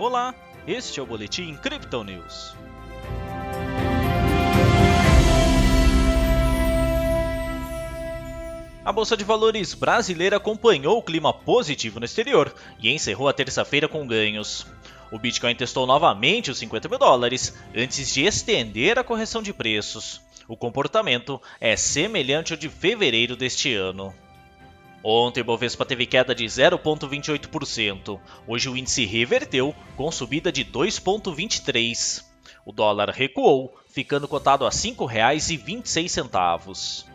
Olá, este é o Boletim Crypto News. A Bolsa de Valores brasileira acompanhou o clima positivo no exterior e encerrou a terça-feira com ganhos. O Bitcoin testou novamente os 50 mil dólares antes de estender a correção de preços. O comportamento é semelhante ao de fevereiro deste ano. Ontem o Bovespa teve queda de 0,28%. Hoje o índice reverteu com subida de 2,23%. O dólar recuou, ficando cotado a R$ 5,26.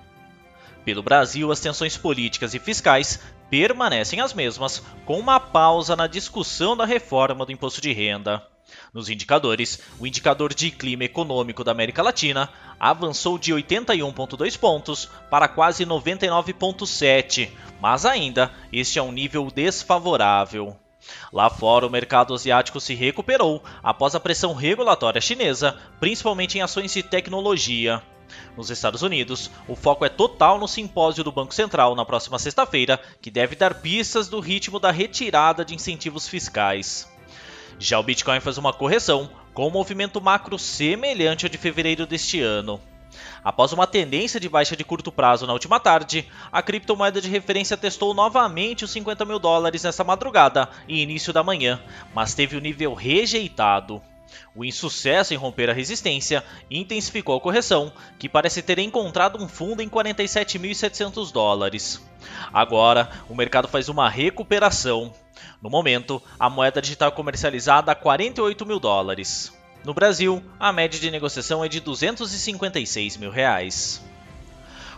Pelo Brasil, as tensões políticas e fiscais permanecem as mesmas, com uma pausa na discussão da reforma do imposto de renda. Nos indicadores, o indicador de clima econômico da América Latina avançou de 81,2 pontos para quase 99,7, mas ainda este é um nível desfavorável. Lá fora, o mercado asiático se recuperou após a pressão regulatória chinesa, principalmente em ações de tecnologia. Nos Estados Unidos, o foco é total no simpósio do Banco Central na próxima sexta-feira, que deve dar pistas do ritmo da retirada de incentivos fiscais. Já o Bitcoin faz uma correção, com um movimento macro semelhante ao de fevereiro deste ano. Após uma tendência de baixa de curto prazo na última tarde, a criptomoeda de referência testou novamente os 50 mil dólares nessa madrugada e início da manhã, mas teve o nível rejeitado. O insucesso em romper a resistência intensificou a correção, que parece ter encontrado um fundo em 47.700 dólares. Agora, o mercado faz uma recuperação. No momento, a moeda digital é comercializada a 48 mil dólares. No Brasil, a média de negociação é de 256 mil reais.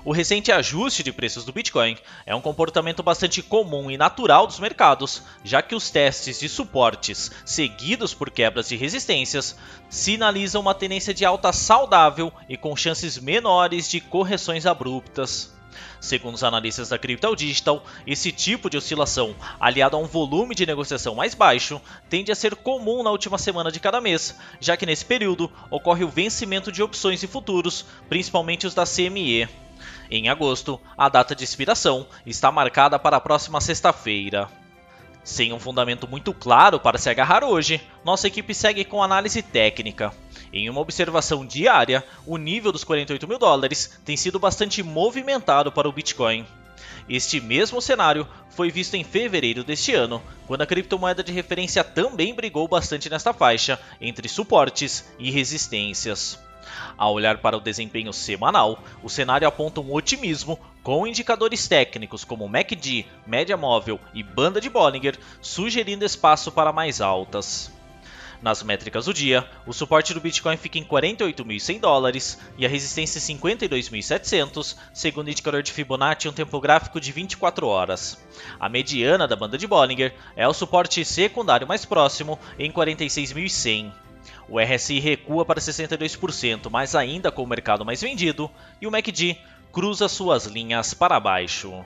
O recente ajuste de preços do Bitcoin é um comportamento bastante comum e natural dos mercados, já que os testes de suportes, seguidos por quebras de resistências, sinalizam uma tendência de alta saudável e com chances menores de correções abruptas. Segundo os analistas da Crypto Digital, esse tipo de oscilação, aliado a um volume de negociação mais baixo, tende a ser comum na última semana de cada mês, já que nesse período ocorre o vencimento de opções e futuros, principalmente os da CME. Em agosto, a data de expiração está marcada para a próxima sexta-feira. Sem um fundamento muito claro para se agarrar hoje, nossa equipe segue com análise técnica. Em uma observação diária, o nível dos 48 mil dólares tem sido bastante movimentado para o Bitcoin. Este mesmo cenário foi visto em fevereiro deste ano, quando a criptomoeda de referência também brigou bastante nesta faixa entre suportes e resistências. Ao olhar para o desempenho semanal, o cenário aponta um otimismo com indicadores técnicos como MACD, média móvel e banda de Bollinger sugerindo espaço para mais altas. Nas métricas do dia, o suporte do Bitcoin fica em 48.100 dólares e a resistência em 52.700, segundo o indicador de Fibonacci em um tempo gráfico de 24 horas. A mediana da banda de Bollinger é o suporte secundário mais próximo em 46.100. O RSI recua para 62%, mas ainda com o mercado mais vendido, e o MACD cruza suas linhas para baixo.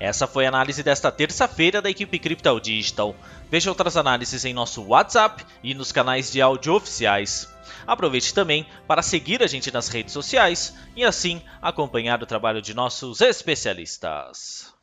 Essa foi a análise desta terça-feira da equipe Crypto Digital. Veja outras análises em nosso WhatsApp e nos canais de áudio oficiais. Aproveite também para seguir a gente nas redes sociais e assim acompanhar o trabalho de nossos especialistas.